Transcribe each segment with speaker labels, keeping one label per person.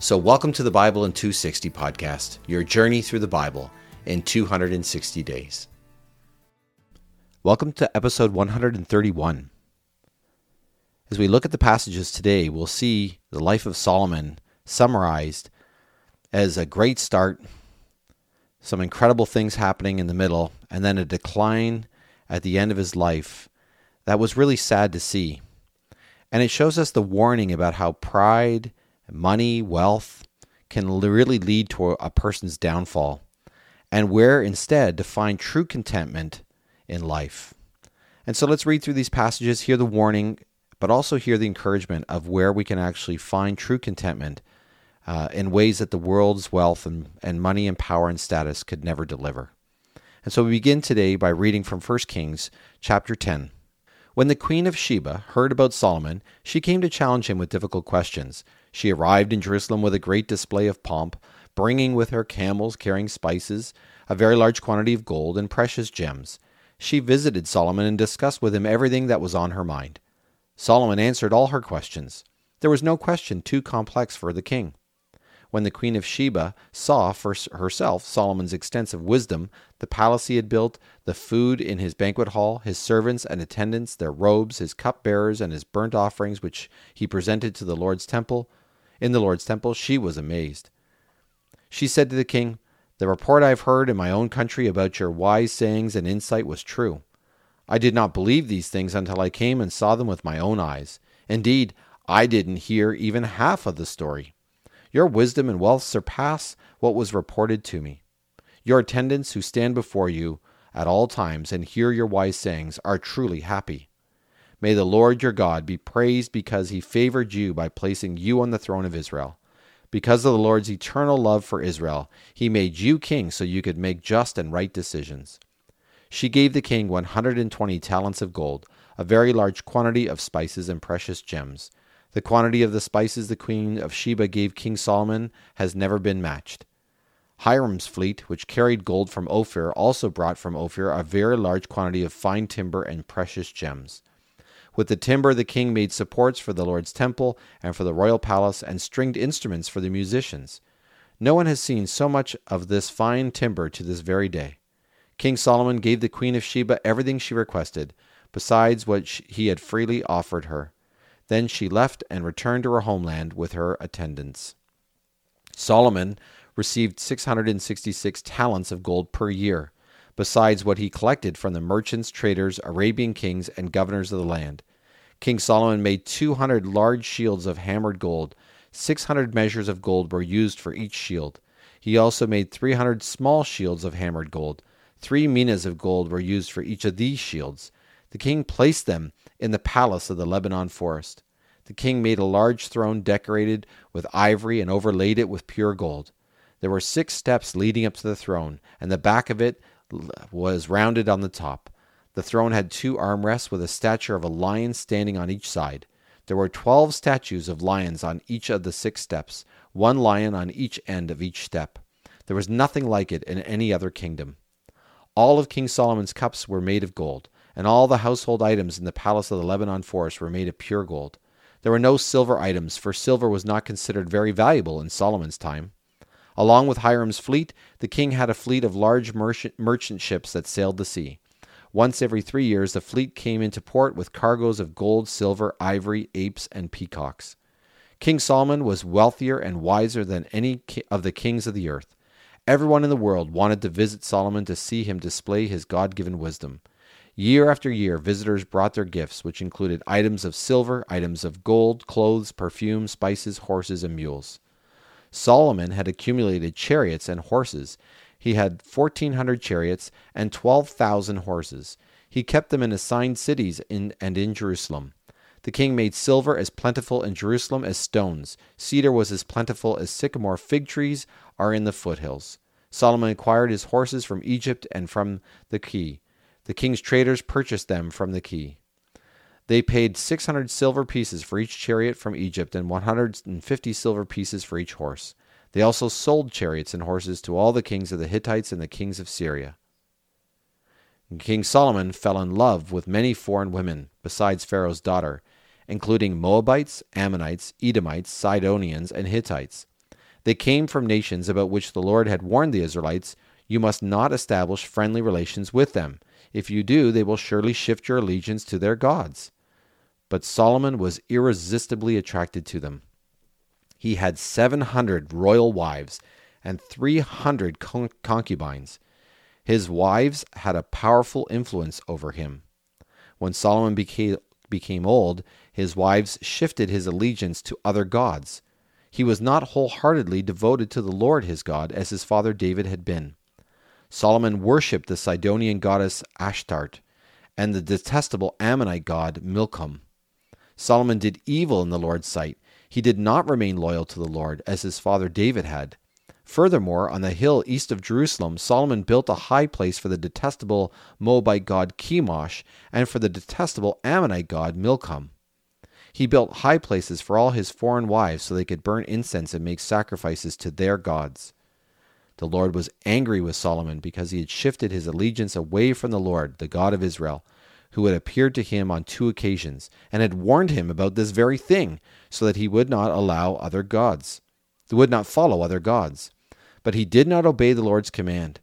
Speaker 1: So, welcome to the Bible in 260 podcast, your journey through the Bible in 260 days. Welcome to episode 131. As we look at the passages today, we'll see the life of Solomon summarized as a great start, some incredible things happening in the middle, and then a decline at the end of his life that was really sad to see. And it shows us the warning about how pride money, wealth can really lead to a person's downfall, and where instead to find true contentment in life. And so let's read through these passages, hear the warning, but also hear the encouragement of where we can actually find true contentment uh, in ways that the world's wealth and, and money and power and status could never deliver. And so we begin today by reading from 1 Kings chapter 10. When the queen of Sheba heard about Solomon, she came to challenge him with difficult questions. She arrived in Jerusalem with a great display of pomp, bringing with her camels carrying spices, a very large quantity of gold, and precious gems. She visited Solomon and discussed with him everything that was on her mind. Solomon answered all her questions. There was no question too complex for the king. When the queen of Sheba saw for herself Solomon's extensive wisdom, the palace he had built, the food in his banquet hall, his servants and attendants, their robes, his cupbearers, and his burnt offerings which he presented to the Lord's temple, in the Lord's temple, she was amazed. She said to the king, The report I have heard in my own country about your wise sayings and insight was true. I did not believe these things until I came and saw them with my own eyes. Indeed, I didn't hear even half of the story. Your wisdom and wealth surpass what was reported to me. Your attendants who stand before you at all times and hear your wise sayings are truly happy. May the Lord your God be praised because he favored you by placing you on the throne of Israel. Because of the Lord's eternal love for Israel, he made you king so you could make just and right decisions. She gave the king 120 talents of gold, a very large quantity of spices and precious gems. The quantity of the spices the queen of Sheba gave King Solomon has never been matched. Hiram's fleet, which carried gold from Ophir, also brought from Ophir a very large quantity of fine timber and precious gems. With the timber, the king made supports for the Lord's temple and for the royal palace, and stringed instruments for the musicians. No one has seen so much of this fine timber to this very day. King Solomon gave the queen of Sheba everything she requested, besides what he had freely offered her. Then she left and returned to her homeland with her attendants. Solomon received 666 talents of gold per year besides what he collected from the merchants, traders, Arabian kings, and governors of the land. King Solomon made 200 large shields of hammered gold. 600 measures of gold were used for each shield. He also made 300 small shields of hammered gold. Three minas of gold were used for each of these shields. The king placed them in the palace of the Lebanon forest. The king made a large throne decorated with ivory and overlaid it with pure gold. There were six steps leading up to the throne, and the back of it was rounded on the top. The throne had two armrests with a statue of a lion standing on each side. There were twelve statues of lions on each of the six steps, one lion on each end of each step. There was nothing like it in any other kingdom. All of King Solomon's cups were made of gold, and all the household items in the palace of the Lebanon forest were made of pure gold. There were no silver items, for silver was not considered very valuable in Solomon's time. Along with Hiram's fleet, the king had a fleet of large merchant ships that sailed the sea. Once every three years, the fleet came into port with cargoes of gold, silver, ivory, apes, and peacocks. King Solomon was wealthier and wiser than any of the kings of the earth. Everyone in the world wanted to visit Solomon to see him display his God given wisdom. Year after year, visitors brought their gifts, which included items of silver, items of gold, clothes, perfume, spices, horses, and mules. Solomon had accumulated chariots and horses. He had 1,400 chariots and 12,000 horses. He kept them in assigned cities in, and in Jerusalem. The king made silver as plentiful in Jerusalem as stones. Cedar was as plentiful as sycamore fig trees are in the foothills. Solomon acquired his horses from Egypt and from the Que. The king's traders purchased them from the Que. They paid 600 silver pieces for each chariot from Egypt and 150 silver pieces for each horse. They also sold chariots and horses to all the kings of the Hittites and the kings of Syria. And King Solomon fell in love with many foreign women, besides Pharaoh's daughter, including Moabites, Ammonites, Edomites, Sidonians, and Hittites. They came from nations about which the Lord had warned the Israelites You must not establish friendly relations with them. If you do, they will surely shift your allegiance to their gods. But Solomon was irresistibly attracted to them. He had 700 royal wives and 300 con- concubines. His wives had a powerful influence over him. When Solomon became, became old, his wives shifted his allegiance to other gods. He was not wholeheartedly devoted to the Lord his God as his father David had been. Solomon worshipped the Sidonian goddess Ashtart and the detestable Ammonite god Milcom. Solomon did evil in the Lord's sight. He did not remain loyal to the Lord as his father David had. Furthermore, on the hill east of Jerusalem, Solomon built a high place for the detestable Moabite god Chemosh and for the detestable Ammonite god Milcom. He built high places for all his foreign wives so they could burn incense and make sacrifices to their gods. The Lord was angry with Solomon because he had shifted his allegiance away from the Lord, the God of Israel, who had appeared to him on two occasions, and had warned him about this very thing, so that he would not allow other gods, would not follow other gods. But he did not obey the Lord's command.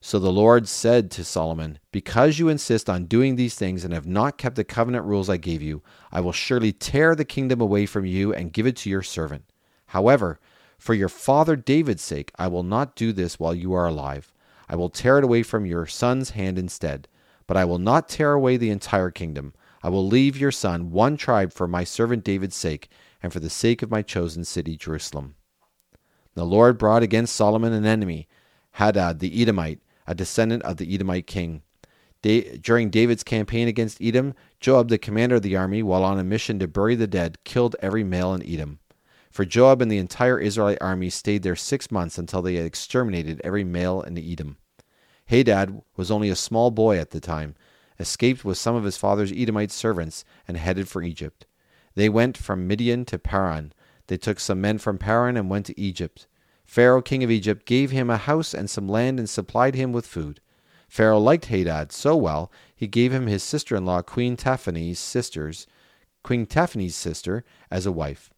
Speaker 1: So the Lord said to Solomon, Because you insist on doing these things and have not kept the covenant rules I gave you, I will surely tear the kingdom away from you and give it to your servant. However, for your father David's sake, I will not do this while you are alive. I will tear it away from your son's hand instead. But I will not tear away the entire kingdom. I will leave your son one tribe for my servant David's sake, and for the sake of my chosen city, Jerusalem. The Lord brought against Solomon an enemy, Hadad the Edomite a descendant of the Edomite king. Da- during David's campaign against Edom, Joab, the commander of the army, while on a mission to bury the dead, killed every male in Edom. For Joab and the entire Israelite army stayed there six months until they had exterminated every male in Edom. Hadad was only a small boy at the time, escaped with some of his father's Edomite servants, and headed for Egypt. They went from Midian to Paran. They took some men from Paran and went to Egypt. Pharaoh, king of Egypt, gave him a house and some land and supplied him with food. Pharaoh liked Hadad so well, he gave him his sister-in-law, Queen Tahpenes' sisters, Queen Tahpenes' sister, as a wife.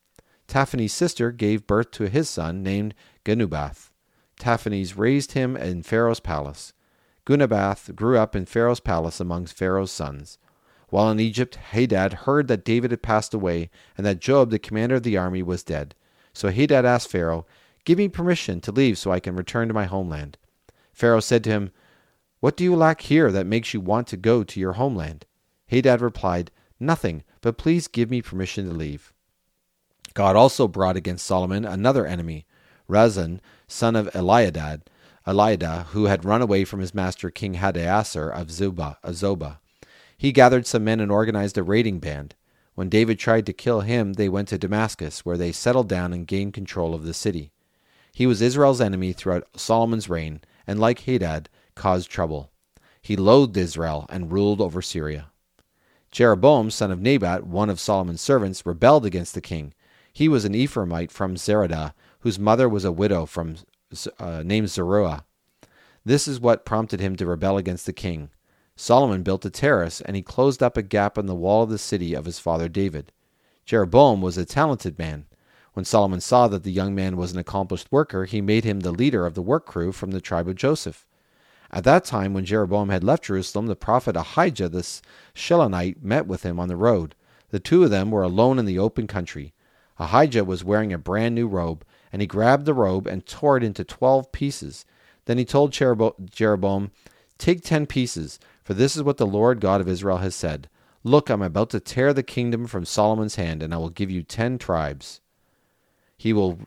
Speaker 1: Tahpenes' sister gave birth to his son named Genubath. Tahpenes raised him in Pharaoh's palace. Genubath grew up in Pharaoh's palace among Pharaoh's sons. While in Egypt, Hadad heard that David had passed away and that Joab, the commander of the army, was dead. So Hadad asked Pharaoh, Give me permission to leave so I can return to my homeland. Pharaoh said to him, What do you lack here that makes you want to go to your homeland? Hadad replied, Nothing, but please give me permission to leave. God also brought against Solomon another enemy, Rezon, son of Eliadad, Eliadah, who had run away from his master King Hadadezer of Zobah. Of Zobah. He gathered some men and organized a raiding band. When David tried to kill him, they went to Damascus, where they settled down and gained control of the city. He was Israel's enemy throughout Solomon's reign, and like Hadad, caused trouble. He loathed Israel and ruled over Syria. Jeroboam, son of Nebat, one of Solomon's servants, rebelled against the king. He was an Ephraimite from Zeredah, whose mother was a widow from uh, named Zeruiah. This is what prompted him to rebel against the king. Solomon built a terrace, and he closed up a gap in the wall of the city of his father David. Jeroboam was a talented man. When Solomon saw that the young man was an accomplished worker, he made him the leader of the work crew from the tribe of Joseph. At that time, when Jeroboam had left Jerusalem, the prophet Ahijah the Shilonite met with him on the road. The two of them were alone in the open country. Ahijah was wearing a brand new robe, and he grabbed the robe and tore it into twelve pieces. Then he told Jeroboam, Take ten pieces, for this is what the Lord God of Israel has said. Look, I am about to tear the kingdom from Solomon's hand, and I will give you ten tribes. He will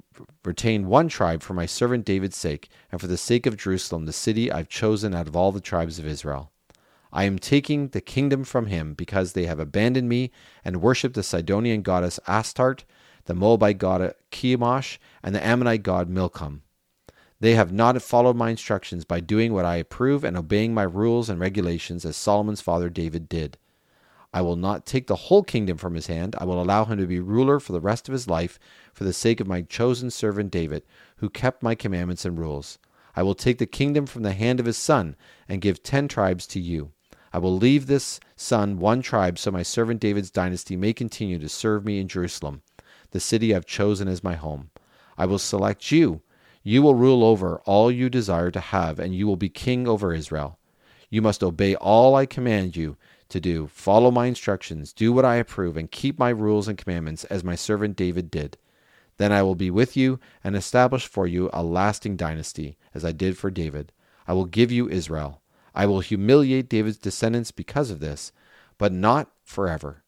Speaker 1: retain one tribe for my servant David's sake, and for the sake of Jerusalem, the city I've chosen out of all the tribes of Israel. I am taking the kingdom from him because they have abandoned me and worshipped the Sidonian goddess Astarte, the Moabite god Chemosh, and the Ammonite god Milcom. They have not followed my instructions by doing what I approve and obeying my rules and regulations as Solomon's father David did. I will not take the whole kingdom from his hand. I will allow him to be ruler for the rest of his life for the sake of my chosen servant David, who kept my commandments and rules. I will take the kingdom from the hand of his son and give ten tribes to you. I will leave this son one tribe so my servant David's dynasty may continue to serve me in Jerusalem, the city I've chosen as my home. I will select you you will rule over all you desire to have, and you will be king over Israel. You must obey all I command you to do, follow my instructions, do what I approve, and keep my rules and commandments as my servant David did. Then I will be with you and establish for you a lasting dynasty, as I did for David. I will give you Israel. I will humiliate David's descendants because of this, but not forever.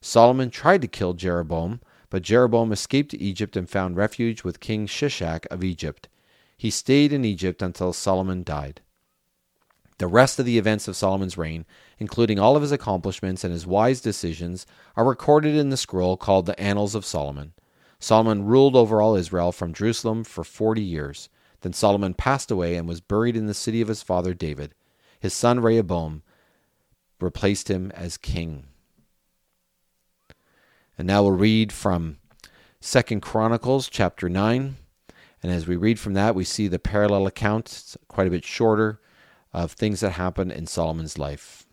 Speaker 1: Solomon tried to kill Jeroboam but Jeroboam escaped to Egypt and found refuge with King Shishak of Egypt. He stayed in Egypt until Solomon died. The rest of the events of Solomon's reign, including all of his accomplishments and his wise decisions, are recorded in the scroll called the Annals of Solomon. Solomon ruled over all Israel from Jerusalem for forty years. Then Solomon passed away and was buried in the city of his father David. His son Rehoboam replaced him as king. And now we'll read from Second Chronicles chapter 9. And as we read from that, we see the parallel account, it's quite a bit shorter, of things that happened in Solomon's life.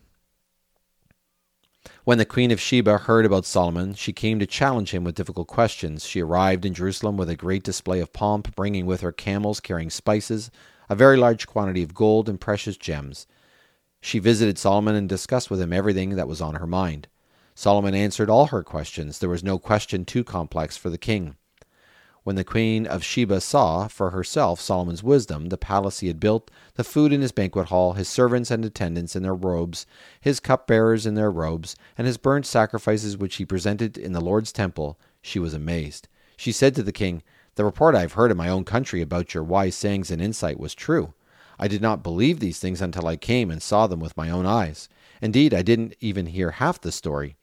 Speaker 1: When the queen of Sheba heard about Solomon, she came to challenge him with difficult questions. She arrived in Jerusalem with a great display of pomp, bringing with her camels carrying spices, a very large quantity of gold, and precious gems. She visited Solomon and discussed with him everything that was on her mind. Solomon answered all her questions. There was no question too complex for the king. When the queen of Sheba saw for herself Solomon's wisdom, the palace he had built, the food in his banquet hall, his servants and attendants in their robes, his cupbearers in their robes, and his burnt sacrifices which he presented in the Lord's temple, she was amazed. She said to the king, The report I have heard in my own country about your wise sayings and insight was true. I did not believe these things until I came and saw them with my own eyes. Indeed, I didn't even hear half the story.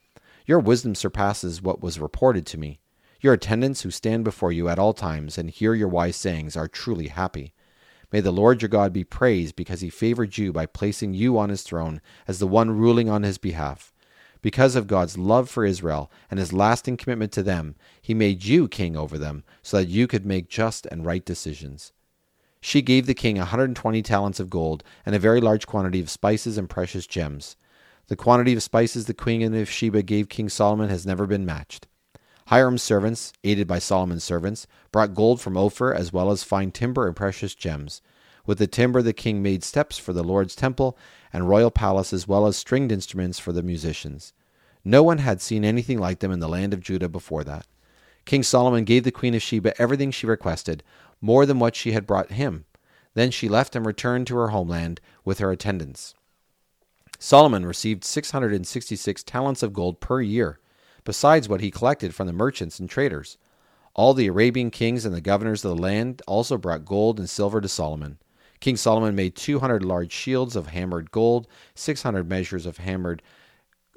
Speaker 1: Your wisdom surpasses what was reported to me. Your attendants who stand before you at all times and hear your wise sayings are truly happy. May the Lord your God be praised because he favored you by placing you on his throne as the one ruling on his behalf. Because of God's love for Israel and his lasting commitment to them, he made you king over them so that you could make just and right decisions. She gave the king a 120 talents of gold and a very large quantity of spices and precious gems. The quantity of spices the queen of Sheba gave King Solomon has never been matched. Hiram's servants, aided by Solomon's servants, brought gold from Ophir as well as fine timber and precious gems. With the timber, the king made steps for the Lord's temple and royal palace as well as stringed instruments for the musicians. No one had seen anything like them in the land of Judah before that. King Solomon gave the queen of Sheba everything she requested, more than what she had brought him. Then she left and returned to her homeland with her attendants. Solomon received 666 talents of gold per year, besides what he collected from the merchants and traders. All the Arabian kings and the governors of the land also brought gold and silver to Solomon. King Solomon made 200 large shields of hammered gold, 600 measures of hammered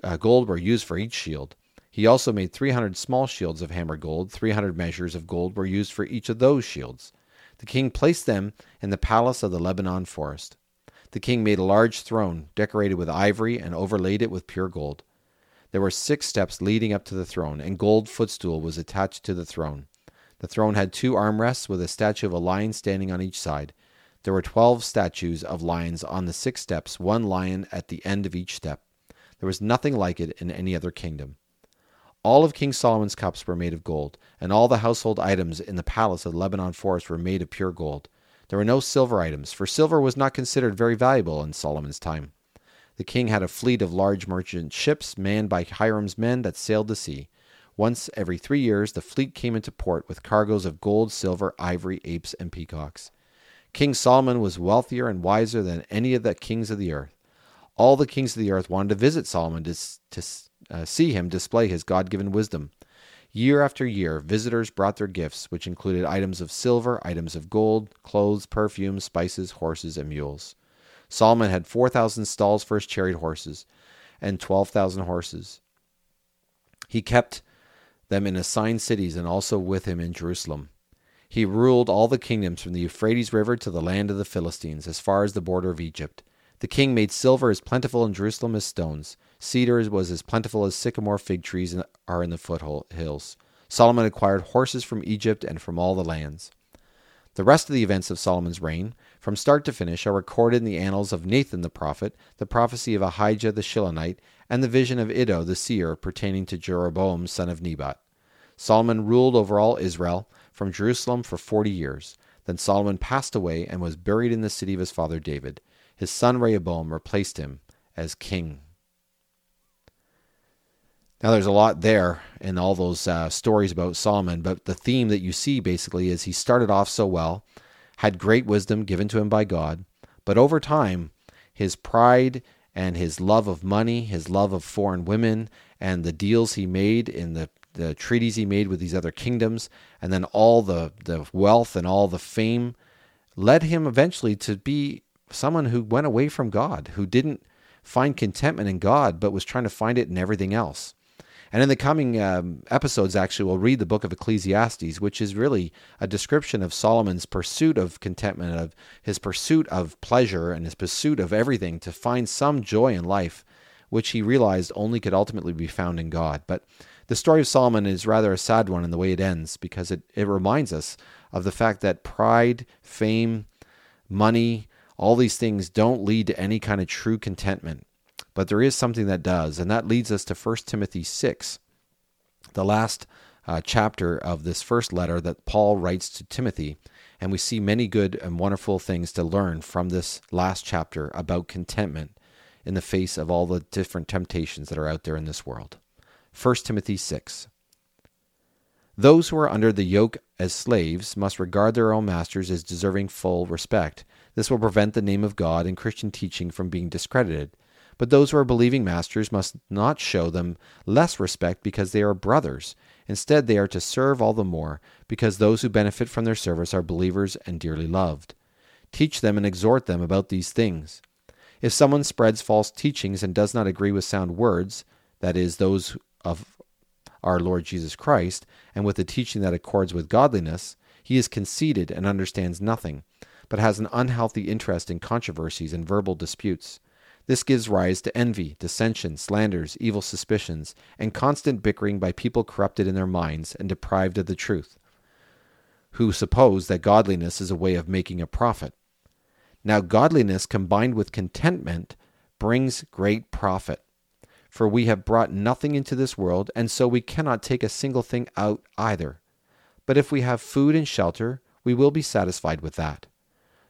Speaker 1: uh, gold were used for each shield. He also made 300 small shields of hammered gold, 300 measures of gold were used for each of those shields. The king placed them in the palace of the Lebanon forest. The king made a large throne, decorated with ivory, and overlaid it with pure gold. There were six steps leading up to the throne, and gold footstool was attached to the throne. The throne had two armrests with a statue of a lion standing on each side. There were twelve statues of lions on the six steps, one lion at the end of each step. There was nothing like it in any other kingdom. All of King Solomon's cups were made of gold, and all the household items in the palace of Lebanon forest were made of pure gold. There were no silver items, for silver was not considered very valuable in Solomon's time. The king had a fleet of large merchant ships manned by Hiram's men that sailed the sea. Once every three years, the fleet came into port with cargoes of gold, silver, ivory, apes, and peacocks. King Solomon was wealthier and wiser than any of the kings of the earth. All the kings of the earth wanted to visit Solomon to, to uh, see him display his God given wisdom. Year after year, visitors brought their gifts, which included items of silver, items of gold, clothes, perfumes, spices, horses, and mules. Solomon had 4,000 stalls for his chariot horses and 12,000 horses. He kept them in assigned cities and also with him in Jerusalem. He ruled all the kingdoms from the Euphrates River to the land of the Philistines, as far as the border of Egypt. The king made silver as plentiful in Jerusalem as stones. Cedar was as plentiful as sycamore fig trees are in the foothills. Solomon acquired horses from Egypt and from all the lands. The rest of the events of Solomon's reign, from start to finish, are recorded in the annals of Nathan the prophet, the prophecy of Ahijah the Shilonite, and the vision of Iddo the seer pertaining to Jeroboam son of Nebat. Solomon ruled over all Israel from Jerusalem for forty years. Then Solomon passed away and was buried in the city of his father David. His son Rehoboam replaced him as king. Now, there's a lot there in all those uh, stories about Solomon, but the theme that you see basically is he started off so well, had great wisdom given to him by God, but over time, his pride and his love of money, his love of foreign women, and the deals he made in the, the treaties he made with these other kingdoms, and then all the, the wealth and all the fame led him eventually to be someone who went away from God, who didn't find contentment in God, but was trying to find it in everything else. And in the coming um, episodes, actually, we'll read the book of Ecclesiastes, which is really a description of Solomon's pursuit of contentment, of his pursuit of pleasure, and his pursuit of everything to find some joy in life, which he realized only could ultimately be found in God. But the story of Solomon is rather a sad one in the way it ends, because it, it reminds us of the fact that pride, fame, money, all these things don't lead to any kind of true contentment. But there is something that does, and that leads us to 1 Timothy 6, the last uh, chapter of this first letter that Paul writes to Timothy. And we see many good and wonderful things to learn from this last chapter about contentment in the face of all the different temptations that are out there in this world. 1 Timothy 6. Those who are under the yoke as slaves must regard their own masters as deserving full respect. This will prevent the name of God and Christian teaching from being discredited. But those who are believing masters must not show them less respect because they are brothers. Instead, they are to serve all the more, because those who benefit from their service are believers and dearly loved. Teach them and exhort them about these things. If someone spreads false teachings and does not agree with sound words, that is, those of our Lord Jesus Christ, and with the teaching that accords with godliness, he is conceited and understands nothing, but has an unhealthy interest in controversies and verbal disputes this gives rise to envy, dissension, slanders, evil suspicions, and constant bickering by people corrupted in their minds and deprived of the truth, who suppose that godliness is a way of making a profit. Now, godliness combined with contentment brings great profit. For we have brought nothing into this world, and so we cannot take a single thing out either. But if we have food and shelter, we will be satisfied with that.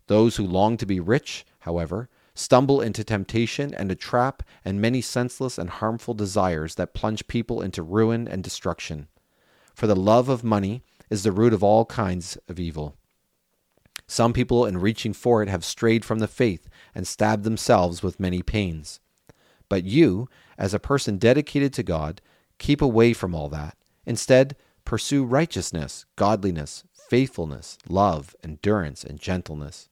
Speaker 1: Those who long to be rich, however, stumble into temptation and a trap and many senseless and harmful desires that plunge people into ruin and destruction. For the love of money is the root of all kinds of evil. Some people, in reaching for it, have strayed from the faith and stabbed themselves with many pains. But you, as a person dedicated to God, keep away from all that. Instead, pursue righteousness, godliness, faithfulness, love, endurance, and gentleness.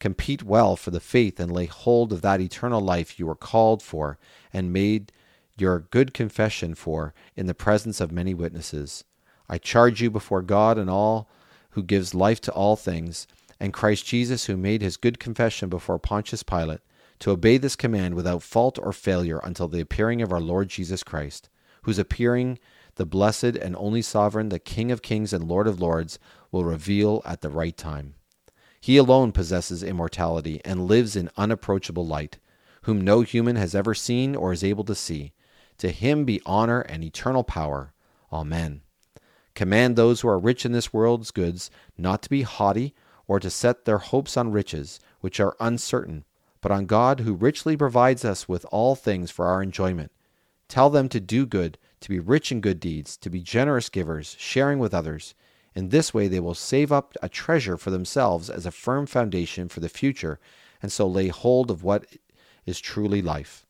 Speaker 1: Compete well for the faith and lay hold of that eternal life you were called for and made your good confession for in the presence of many witnesses. I charge you before God and all who gives life to all things, and Christ Jesus who made his good confession before Pontius Pilate, to obey this command without fault or failure until the appearing of our Lord Jesus Christ, whose appearing the blessed and only sovereign, the King of kings and Lord of lords, will reveal at the right time. He alone possesses immortality and lives in unapproachable light, whom no human has ever seen or is able to see. To him be honor and eternal power. Amen. Command those who are rich in this world's goods not to be haughty or to set their hopes on riches, which are uncertain, but on God who richly provides us with all things for our enjoyment. Tell them to do good, to be rich in good deeds, to be generous givers, sharing with others in this way, they will save up a treasure for themselves as a firm foundation for the future, and so lay hold of what is truly life.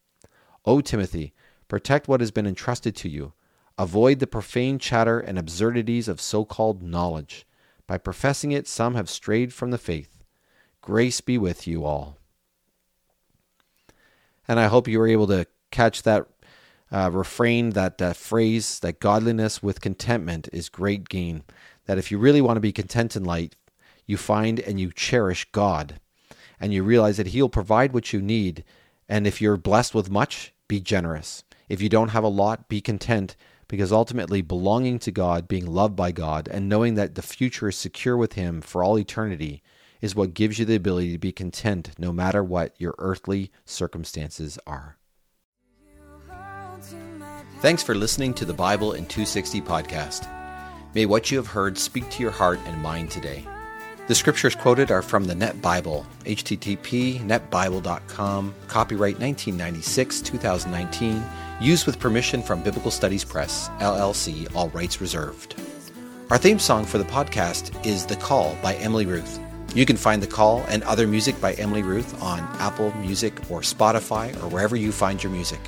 Speaker 1: O Timothy, protect what has been entrusted to you. Avoid the profane chatter and absurdities of so called knowledge. By professing it, some have strayed from the faith. Grace be with you all. And I hope you were able to catch that uh, refrain, that uh, phrase, that godliness with contentment is great gain that if you really want to be content in life, you find and you cherish God. And you realize that He'll provide what you need. And if you're blessed with much, be generous. If you don't have a lot, be content because ultimately belonging to God, being loved by God, and knowing that the future is secure with Him for all eternity is what gives you the ability to be content no matter what your earthly circumstances are. Thanks for listening to the Bible in 260 podcast. May what you have heard speak to your heart and mind today. The scriptures quoted are from the Net Bible, http netbible.com, copyright 1996 2019, used with permission from Biblical Studies Press, LLC, all rights reserved. Our theme song for the podcast is The Call by Emily Ruth. You can find The Call and other music by Emily Ruth on Apple Music or Spotify or wherever you find your music.